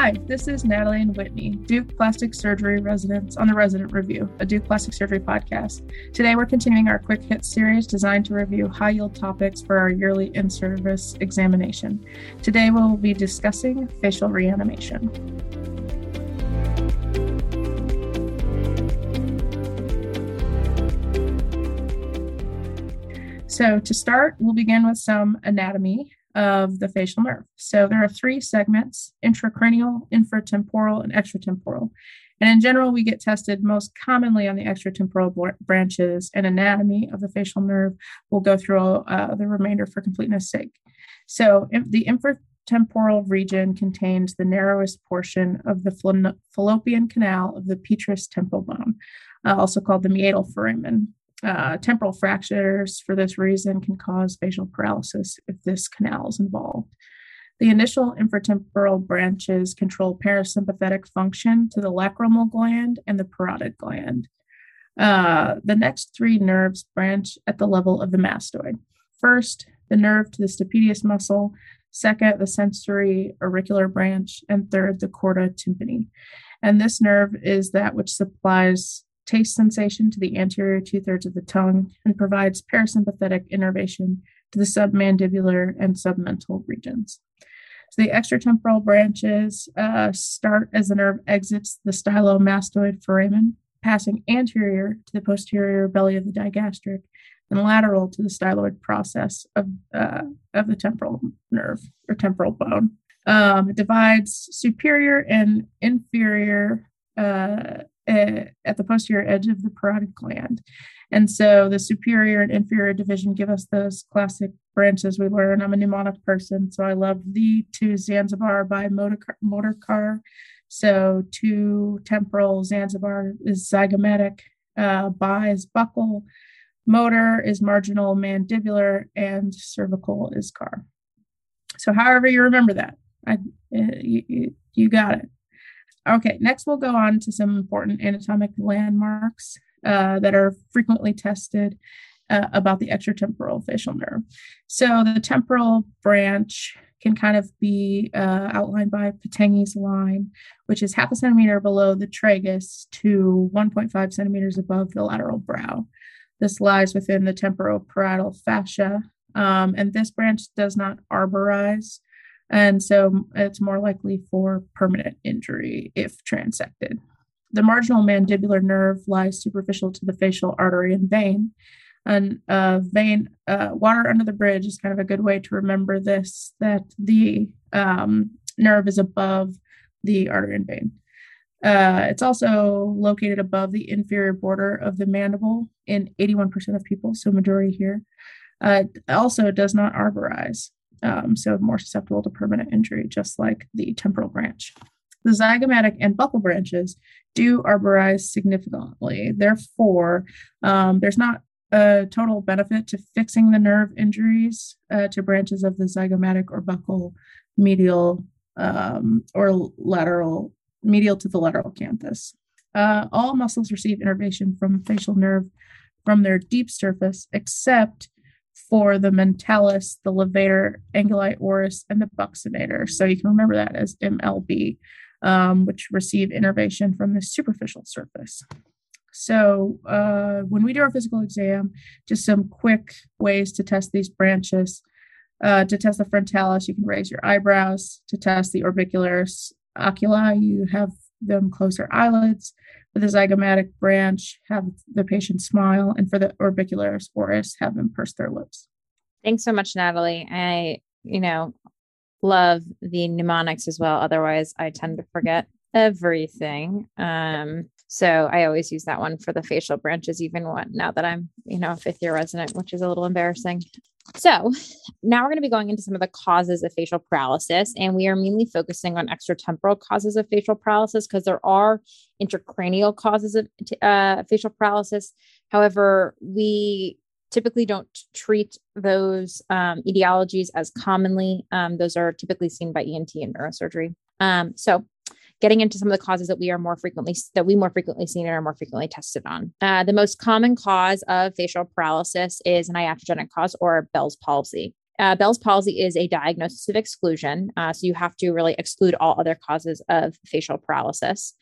Hi, this is Natalie and Whitney, Duke Plastic Surgery residents on the Resident Review, a Duke Plastic Surgery podcast. Today, we're continuing our quick hit series designed to review high yield topics for our yearly in service examination. Today, we'll be discussing facial reanimation. So, to start, we'll begin with some anatomy of the facial nerve. So, there are three segments intracranial, intratemporal, and extratemporal. And in general, we get tested most commonly on the extratemporal branches, and anatomy of the facial nerve We'll go through uh, the remainder for completeness sake. So, the intratemporal region contains the narrowest portion of the fallopian canal of the petrous temporal bone, uh, also called the meatal foramen. Uh, temporal fractures, for this reason, can cause facial paralysis if this canal is involved. The initial intratemporal branches control parasympathetic function to the lacrimal gland and the parotid gland. Uh, the next three nerves branch at the level of the mastoid. First, the nerve to the stapedius muscle, second, the sensory auricular branch, and third, the chorda tympani. And this nerve is that which supplies taste sensation to the anterior two thirds of the tongue, and provides parasympathetic innervation to the submandibular and submental regions. So the extratemporal branches uh, start as the nerve exits the stylomastoid foramen, passing anterior to the posterior belly of the digastric and lateral to the styloid process of, uh, of the temporal nerve or temporal bone. Um, it divides superior and inferior uh, at the posterior edge of the parotid gland. And so the superior and inferior division give us those classic branches we learn. I'm a mnemonic person, so I love the to Zanzibar by motor, motor car. So to temporal Zanzibar is zygomatic, uh, bi is buccal, motor is marginal mandibular, and cervical is car. So however you remember that, I, uh, you, you got it. Okay, next we'll go on to some important anatomic landmarks uh, that are frequently tested uh, about the extratemporal facial nerve. So the temporal branch can kind of be uh, outlined by Pitanguy's line, which is half a centimeter below the tragus to 1.5 centimeters above the lateral brow. This lies within the temporoparietal fascia, um, and this branch does not arborize and so it's more likely for permanent injury if transected. The marginal mandibular nerve lies superficial to the facial artery and vein. And uh, vein, uh, water under the bridge is kind of a good way to remember this that the um, nerve is above the artery and vein. Uh, it's also located above the inferior border of the mandible in 81% of people, so majority here. Uh, also does not arborize um, so more susceptible to permanent injury, just like the temporal branch. The zygomatic and buccal branches do arborize significantly. Therefore, um, there's not a total benefit to fixing the nerve injuries uh, to branches of the zygomatic or buccal medial um, or lateral, medial to the lateral canthus. Uh, all muscles receive innervation from facial nerve from their deep surface, except for the mentalis, the levator, anguli oris, and the buccinator. So you can remember that as MLB, um, which receive innervation from the superficial surface. So uh, when we do our physical exam, just some quick ways to test these branches. Uh, to test the frontalis, you can raise your eyebrows. To test the orbicularis oculi, you have them close their eyelids. For the zygomatic branch, have the patient smile, and for the orbicularis oris, have them purse their lips. Thanks so much, Natalie. I, you know, love the mnemonics as well. Otherwise, I tend to forget everything. Um, so I always use that one for the facial branches, even what now that I'm, you know, a fifth year resident, which is a little embarrassing. So now we're going to be going into some of the causes of facial paralysis, and we are mainly focusing on extratemporal causes of facial paralysis because there are intracranial causes of uh, facial paralysis. However, we typically don't treat those um, etiologies as commonly. Um, those are typically seen by ENT and neurosurgery. Um, so getting into some of the causes that we are more frequently that we more frequently seen and are more frequently tested on. Uh, the most common cause of facial paralysis is an iatrogenic cause or Bell's palsy. Uh, Bell's palsy is a diagnosis of exclusion. Uh, so you have to really exclude all other causes of facial paralysis.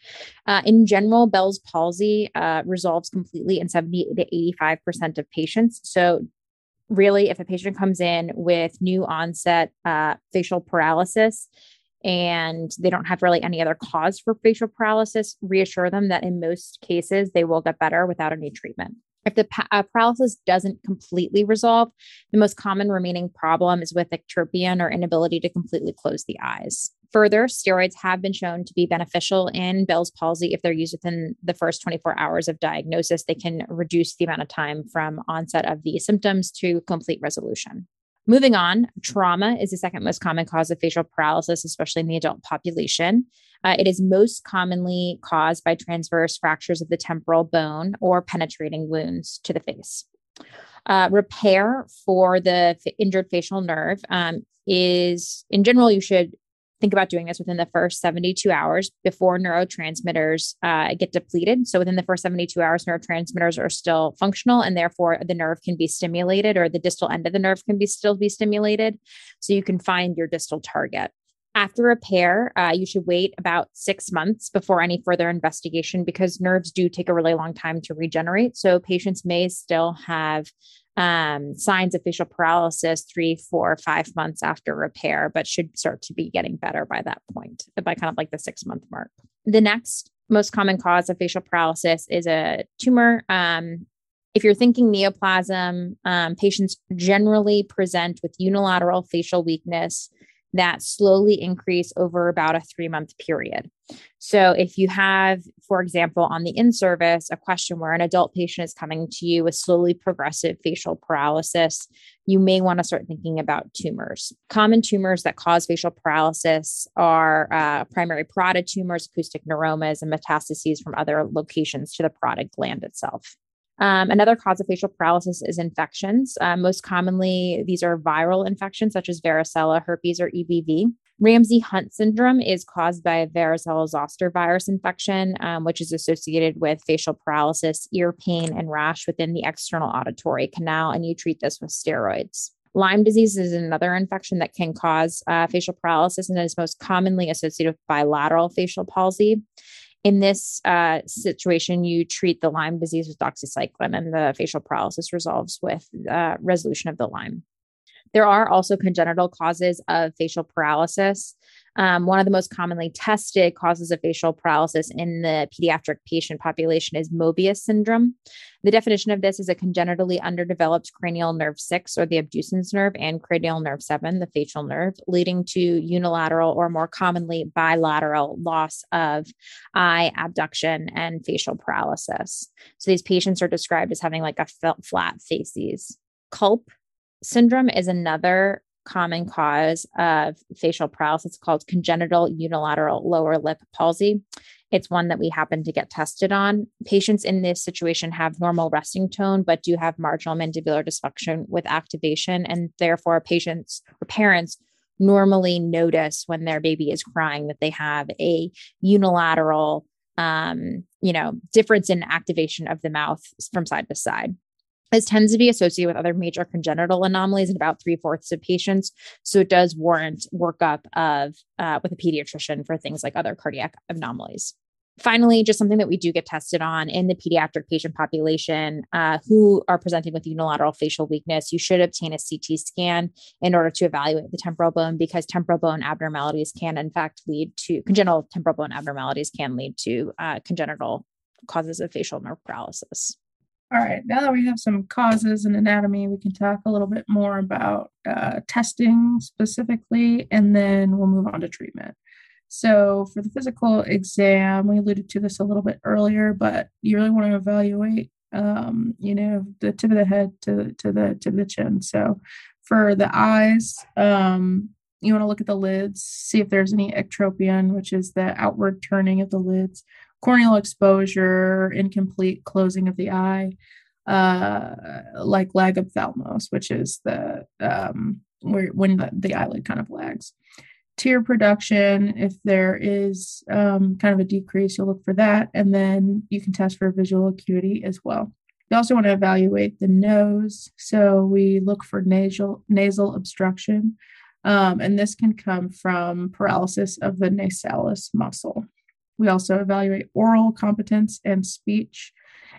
Uh, in general, Bell's palsy uh, resolves completely in 70 to 85% of patients. So really, if a patient comes in with new onset uh, facial paralysis, and they don't have really any other cause for facial paralysis, reassure them that in most cases they will get better without any treatment. If the pa- uh, paralysis doesn't completely resolve, the most common remaining problem is with ectropion or inability to completely close the eyes. Further, steroids have been shown to be beneficial in Bell's palsy if they're used within the first 24 hours of diagnosis. They can reduce the amount of time from onset of the symptoms to complete resolution. Moving on, trauma is the second most common cause of facial paralysis, especially in the adult population. Uh, it is most commonly caused by transverse fractures of the temporal bone or penetrating wounds to the face. Uh, repair for the f- injured facial nerve um, is, in general, you should think about doing this within the first 72 hours before neurotransmitters uh, get depleted. So within the first 72 hours, neurotransmitters are still functional, and therefore the nerve can be stimulated, or the distal end of the nerve can be still be stimulated. So you can find your distal target. After repair, uh, you should wait about six months before any further investigation because nerves do take a really long time to regenerate. So patients may still have um, signs of facial paralysis three, four, five months after repair, but should start to be getting better by that point, by kind of like the six month mark. The next most common cause of facial paralysis is a tumor. Um, if you're thinking neoplasm, um, patients generally present with unilateral facial weakness that slowly increase over about a three month period. So, if you have, for example, on the in service, a question where an adult patient is coming to you with slowly progressive facial paralysis, you may want to start thinking about tumors. Common tumors that cause facial paralysis are uh, primary parotid tumors, acoustic neuromas, and metastases from other locations to the parotid gland itself. Um, another cause of facial paralysis is infections. Uh, most commonly, these are viral infections such as varicella, herpes, or EBV. Ramsay Hunt syndrome is caused by a varicella zoster virus infection, um, which is associated with facial paralysis, ear pain, and rash within the external auditory canal, and you treat this with steroids. Lyme disease is another infection that can cause uh, facial paralysis and is most commonly associated with bilateral facial palsy. In this uh, situation, you treat the Lyme disease with doxycycline, and the facial paralysis resolves with uh, resolution of the Lyme. There are also congenital causes of facial paralysis. Um, one of the most commonly tested causes of facial paralysis in the pediatric patient population is Mobius syndrome. The definition of this is a congenitally underdeveloped cranial nerve 6 or the abducens nerve and cranial nerve 7, the facial nerve, leading to unilateral or more commonly bilateral loss of eye abduction and facial paralysis. So these patients are described as having like a flat faces. Culp syndrome is another common cause of facial paralysis. It's called congenital unilateral lower lip palsy. It's one that we happen to get tested on. Patients in this situation have normal resting tone, but do have marginal mandibular dysfunction with activation. And therefore, patients or parents normally notice when their baby is crying that they have a unilateral um, you know, difference in activation of the mouth from side to side. This tends to be associated with other major congenital anomalies in about three fourths of patients. So it does warrant workup of uh, with a pediatrician for things like other cardiac anomalies. Finally, just something that we do get tested on in the pediatric patient population uh, who are presenting with unilateral facial weakness, you should obtain a CT scan in order to evaluate the temporal bone because temporal bone abnormalities can, in fact, lead to congenital temporal bone abnormalities can lead to uh, congenital causes of facial nerve paralysis. All right, now that we have some causes and anatomy, we can talk a little bit more about uh, testing specifically, and then we'll move on to treatment. So, for the physical exam, we alluded to this a little bit earlier, but you really want to evaluate, um, you know, the tip of the head to to the to the chin. So, for the eyes, um, you want to look at the lids, see if there's any ectropion, which is the outward turning of the lids corneal exposure, incomplete closing of the eye, uh, like lag ophthalmos, which is the um, where when the, the eyelid kind of lags. Tear production, if there is um, kind of a decrease, you'll look for that, and then you can test for visual acuity as well. You also want to evaluate the nose. So we look for nasal nasal obstruction. Um, and this can come from paralysis of the nasalis muscle. We also evaluate oral competence and speech.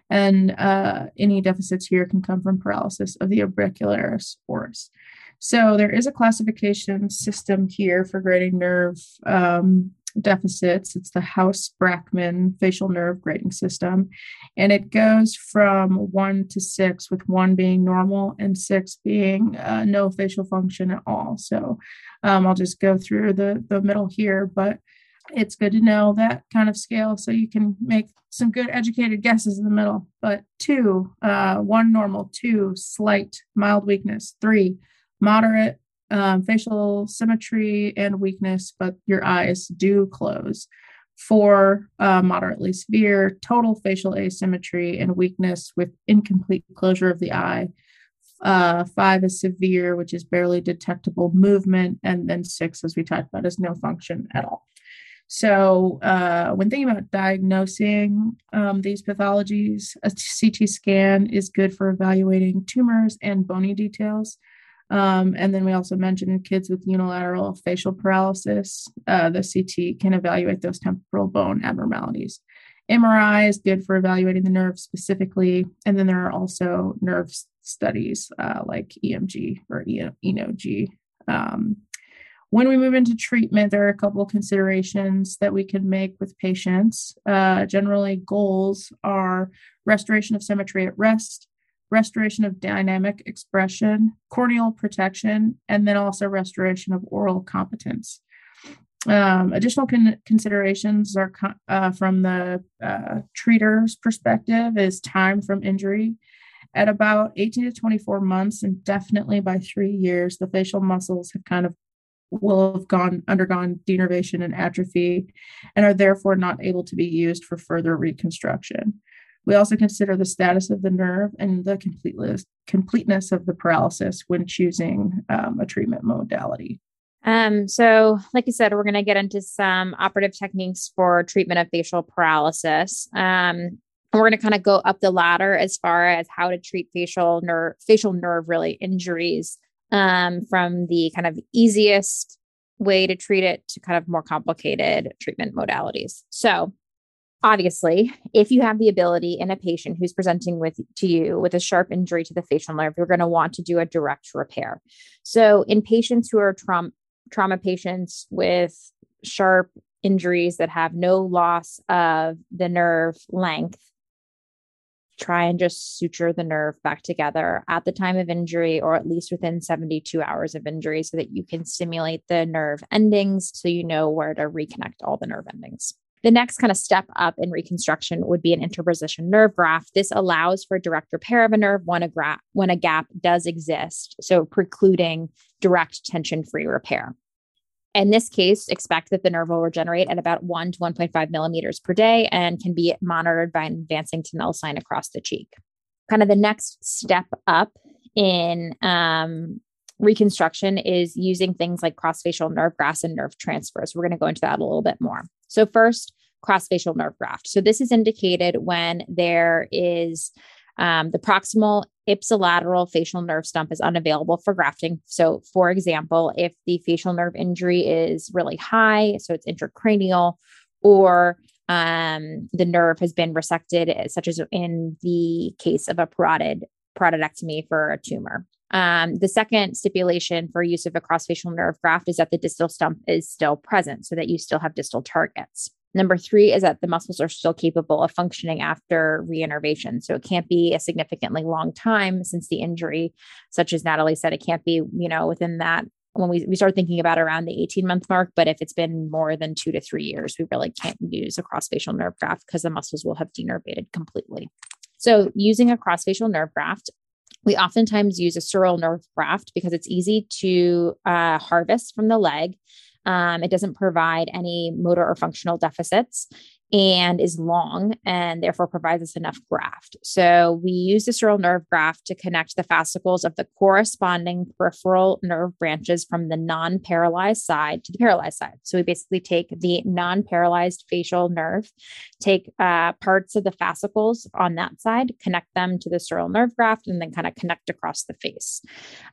And uh, any deficits here can come from paralysis of the orbicularis oris. So there is a classification system here for grading nerve um, deficits. It's the House Brackmann facial nerve grading system. And it goes from one to six, with one being normal and six being uh, no facial function at all. So um, I'll just go through the, the middle here, but it's good to know that kind of scale so you can make some good educated guesses in the middle. But two, uh, one normal, two, slight, mild weakness, three, moderate um, facial symmetry and weakness, but your eyes do close. Four, uh, moderately severe, total facial asymmetry and weakness with incomplete closure of the eye. Uh, five is severe, which is barely detectable movement. And then six, as we talked about, is no function at all. So, uh, when thinking about diagnosing um, these pathologies, a CT scan is good for evaluating tumors and bony details. Um, and then we also mentioned in kids with unilateral facial paralysis, uh, the CT can evaluate those temporal bone abnormalities. MRI is good for evaluating the nerve specifically. And then there are also nerve studies uh, like EMG or ENOG. Um, when we move into treatment, there are a couple considerations that we can make with patients. Uh, generally, goals are restoration of symmetry at rest, restoration of dynamic expression, corneal protection, and then also restoration of oral competence. Um, additional con- considerations are co- uh, from the uh, treater's perspective is time from injury. At about 18 to 24 months, and definitely by three years, the facial muscles have kind of will have gone undergone denervation and atrophy and are therefore not able to be used for further reconstruction. We also consider the status of the nerve and the completeness, completeness of the paralysis when choosing um, a treatment modality. Um, so, like you said, we're going to get into some operative techniques for treatment of facial paralysis. Um, and we're going to kind of go up the ladder as far as how to treat facial nerve, facial nerve really injuries, um, from the kind of easiest way to treat it to kind of more complicated treatment modalities. So, obviously if you have the ability in a patient who's presenting with to you with a sharp injury to the facial nerve you're going to want to do a direct repair so in patients who are trauma trauma patients with sharp injuries that have no loss of the nerve length try and just suture the nerve back together at the time of injury or at least within 72 hours of injury so that you can stimulate the nerve endings so you know where to reconnect all the nerve endings the next kind of step up in reconstruction would be an interposition nerve graft. This allows for direct repair of a nerve when a, gra- when a gap does exist, so precluding direct tension free repair. In this case, expect that the nerve will regenerate at about 1 to 1.5 millimeters per day and can be monitored by an advancing Tinel sign across the cheek. Kind of the next step up in um, reconstruction is using things like cross-facial nerve grafts and nerve transfers. We're going to go into that a little bit more. So first, cross-facial nerve graft. So this is indicated when there is um, the proximal ipsilateral facial nerve stump is unavailable for grafting. So, for example, if the facial nerve injury is really high, so it's intracranial, or um, the nerve has been resected, such as in the case of a parotid parotidectomy for a tumor. Um, the second stipulation for use of a cross-facial nerve graft is that the distal stump is still present so that you still have distal targets. Number three is that the muscles are still capable of functioning after reinnervation. So it can't be a significantly long time since the injury, such as Natalie said, it can't be, you know, within that when we, we start thinking about around the 18 month mark. But if it's been more than two to three years, we really can't use a cross facial nerve graft because the muscles will have denervated completely. So using a cross facial nerve graft we oftentimes use a sural nerve graft because it's easy to uh, harvest from the leg. Um, it doesn't provide any motor or functional deficits. And is long and therefore provides us enough graft. So we use the sural nerve graft to connect the fascicles of the corresponding peripheral nerve branches from the non paralyzed side to the paralyzed side. So we basically take the non paralyzed facial nerve, take uh, parts of the fascicles on that side, connect them to the sural nerve graft, and then kind of connect across the face.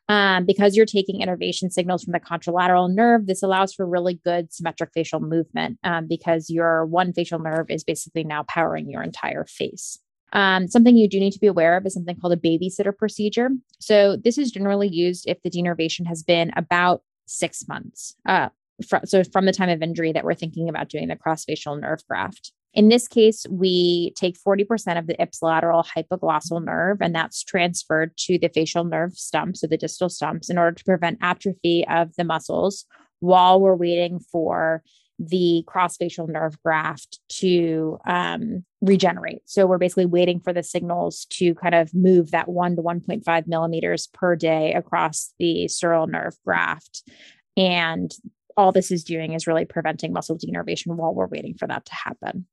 Um, because you're taking innervation signals from the contralateral nerve, this allows for really good symmetric facial movement um, because your one facial nerve is basically now powering your entire face. Um, something you do need to be aware of is something called a babysitter procedure. So, this is generally used if the denervation has been about six months. Uh, fr- so, from the time of injury that we're thinking about doing the cross-facial nerve graft. In this case, we take 40% of the ipsilateral hypoglossal nerve, and that's transferred to the facial nerve stumps, so the distal stumps, in order to prevent atrophy of the muscles while we're waiting for the cross facial nerve graft to um, regenerate. So we're basically waiting for the signals to kind of move that one to 1.5 millimeters per day across the sural nerve graft. And all this is doing is really preventing muscle denervation while we're waiting for that to happen.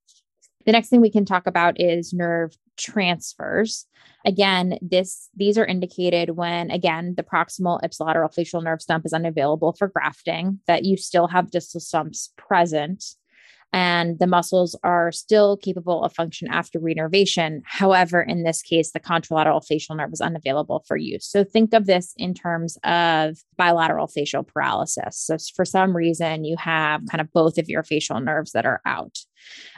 The next thing we can talk about is nerve transfers. Again, this these are indicated when again the proximal ipsilateral facial nerve stump is unavailable for grafting, that you still have distal stumps present and the muscles are still capable of function after reinnervation. However, in this case, the contralateral facial nerve is unavailable for use. So think of this in terms of bilateral facial paralysis. So for some reason, you have kind of both of your facial nerves that are out.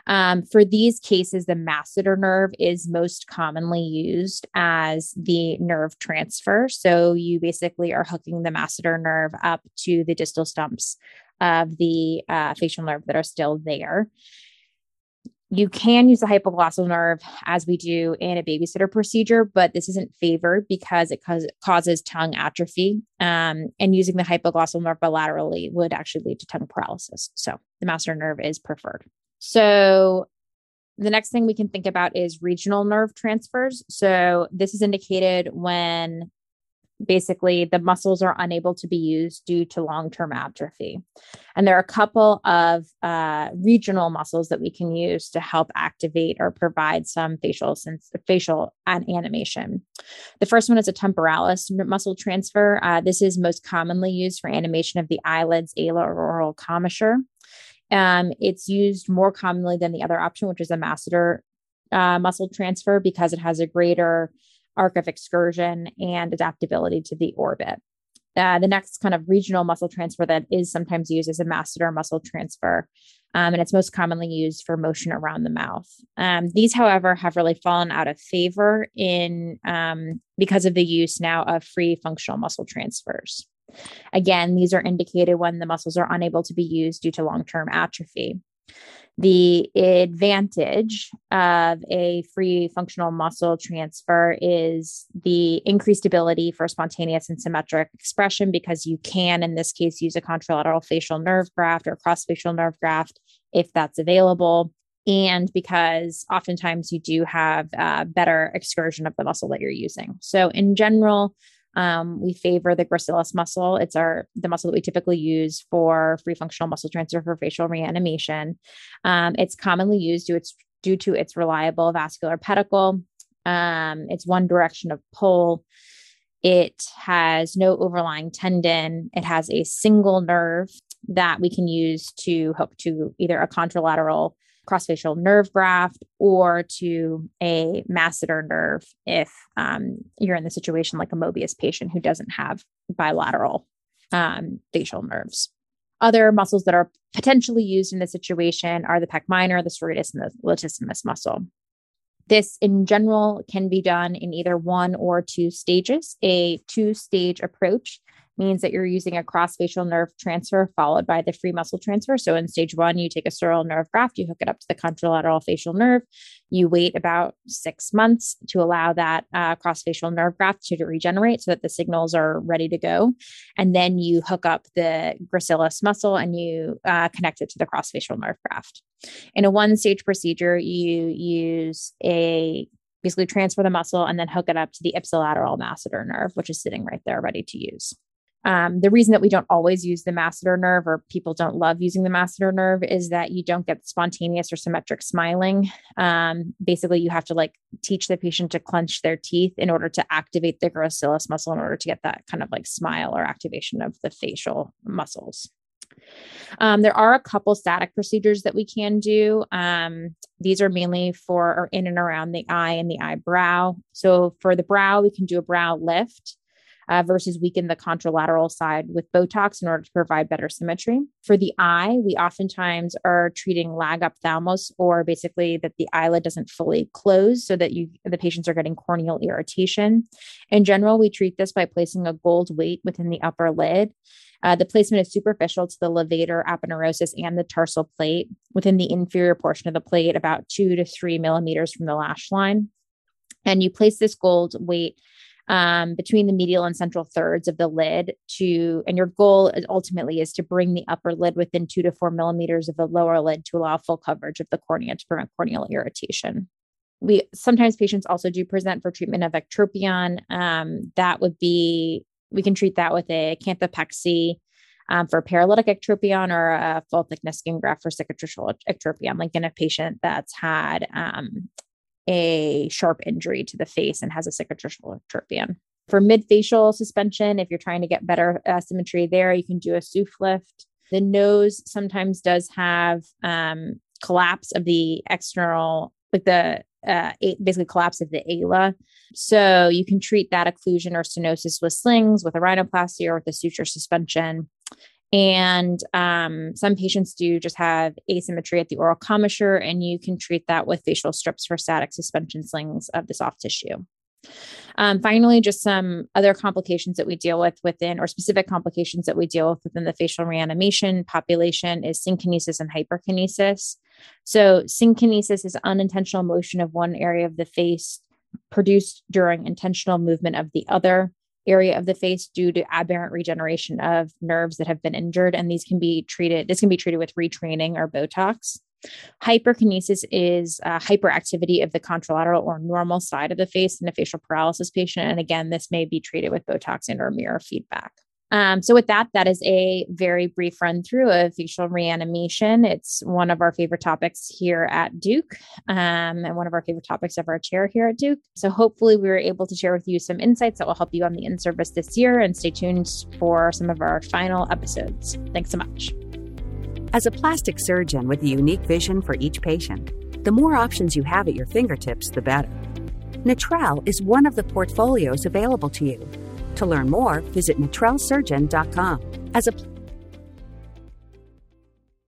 Um, for these cases, the masseter nerve is most commonly used as the nerve transfer. So you basically are hooking the masseter nerve up to the distal stumps of the uh, facial nerve that are still there. You can use the hypoglossal nerve as we do in a babysitter procedure, but this isn't favored because it cause, causes tongue atrophy. Um, and using the hypoglossal nerve bilaterally would actually lead to tongue paralysis. So the masseter nerve is preferred. So the next thing we can think about is regional nerve transfers. So this is indicated when basically the muscles are unable to be used due to long-term atrophy. And there are a couple of uh, regional muscles that we can use to help activate or provide some facial sense facial animation. The first one is a temporalis muscle transfer. Uh, this is most commonly used for animation of the eyelids ala or oral commissure. Um, it's used more commonly than the other option which is a masseter uh, muscle transfer because it has a greater arc of excursion and adaptability to the orbit. Uh, the next kind of regional muscle transfer that is sometimes used is a masseter muscle transfer, um, and it's most commonly used for motion around the mouth. Um, these, however, have really fallen out of favor in um, because of the use now of free functional muscle transfers. Again, these are indicated when the muscles are unable to be used due to long-term atrophy. The advantage of a free functional muscle transfer is the increased ability for spontaneous and symmetric expression because you can, in this case, use a contralateral facial nerve graft or cross facial nerve graft if that's available. And because oftentimes you do have uh, better excursion of the muscle that you're using. So, in general, um, we favor the gracilis muscle. It's our the muscle that we typically use for free functional muscle transfer for facial reanimation. Um, it's commonly used due its due to its reliable vascular pedicle. Um, it's one direction of pull. It has no overlying tendon. It has a single nerve that we can use to hook to either a contralateral crossfacial nerve graft or to a masseter nerve if um, you're in the situation like a Mobius patient who doesn't have bilateral um, facial nerves. Other muscles that are potentially used in this situation are the pec minor, the serratus, and the latissimus muscle. This, in general, can be done in either one or two stages. A two stage approach means that you're using a cross facial nerve transfer followed by the free muscle transfer. So in stage one, you take a sural nerve graft, you hook it up to the contralateral facial nerve. You wait about six months to allow that uh, cross facial nerve graft to regenerate so that the signals are ready to go. And then you hook up the gracilis muscle and you uh, connect it to the cross facial nerve graft. In a one stage procedure, you use a basically transfer the muscle and then hook it up to the ipsilateral masseter nerve, which is sitting right there ready to use. Um, the reason that we don't always use the masseter nerve or people don't love using the masseter nerve is that you don't get spontaneous or symmetric smiling. Um, basically, you have to like teach the patient to clench their teeth in order to activate the gracilis muscle in order to get that kind of like smile or activation of the facial muscles. Um, there are a couple static procedures that we can do. Um, these are mainly for or in and around the eye and the eyebrow. So for the brow, we can do a brow lift uh, versus weaken the contralateral side with Botox in order to provide better symmetry. For the eye, we oftentimes are treating lag ophthalmos, or basically that the eyelid doesn't fully close, so that you the patients are getting corneal irritation. In general, we treat this by placing a gold weight within the upper lid. Uh, the placement is superficial to the levator aponeurosis and the tarsal plate within the inferior portion of the plate, about two to three millimeters from the lash line. And you place this gold weight um, between the medial and central thirds of the lid to, and your goal is ultimately is to bring the upper lid within two to four millimeters of the lower lid to allow full coverage of the cornea to prevent corneal irritation. We sometimes patients also do present for treatment of ectropion. Um, that would be we can treat that with a canthopexy um, for paralytic ectropion or a full thickness skin graft for cicatricial ectropion, like in a patient that's had um, a sharp injury to the face and has a cicatricial ectropion. For mid facial suspension, if you're trying to get better uh, symmetry there, you can do a SOOF lift. The nose sometimes does have um, collapse of the external, like the uh, basically collapse of the ala. So you can treat that occlusion or stenosis with slings, with a rhinoplasty, or with a suture suspension. And um, some patients do just have asymmetry at the oral commissure, and you can treat that with fascial strips for static suspension slings of the soft tissue. Um, finally, just some other complications that we deal with within, or specific complications that we deal with within the facial reanimation population is synkinesis and hyperkinesis. So, synkinesis is unintentional motion of one area of the face produced during intentional movement of the other area of the face due to aberrant regeneration of nerves that have been injured. And these can be treated, this can be treated with retraining or Botox. Hyperkinesis is hyperactivity of the contralateral or normal side of the face in a facial paralysis patient. And again, this may be treated with Botox and or mirror feedback. Um, so, with that, that is a very brief run through of facial reanimation. It's one of our favorite topics here at Duke um, and one of our favorite topics of our chair here at Duke. So, hopefully, we were able to share with you some insights that will help you on the in service this year. And stay tuned for some of our final episodes. Thanks so much. As a plastic surgeon with a unique vision for each patient, the more options you have at your fingertips, the better. Natrelle is one of the portfolios available to you to learn more, visit natrellesurgeon.com. As a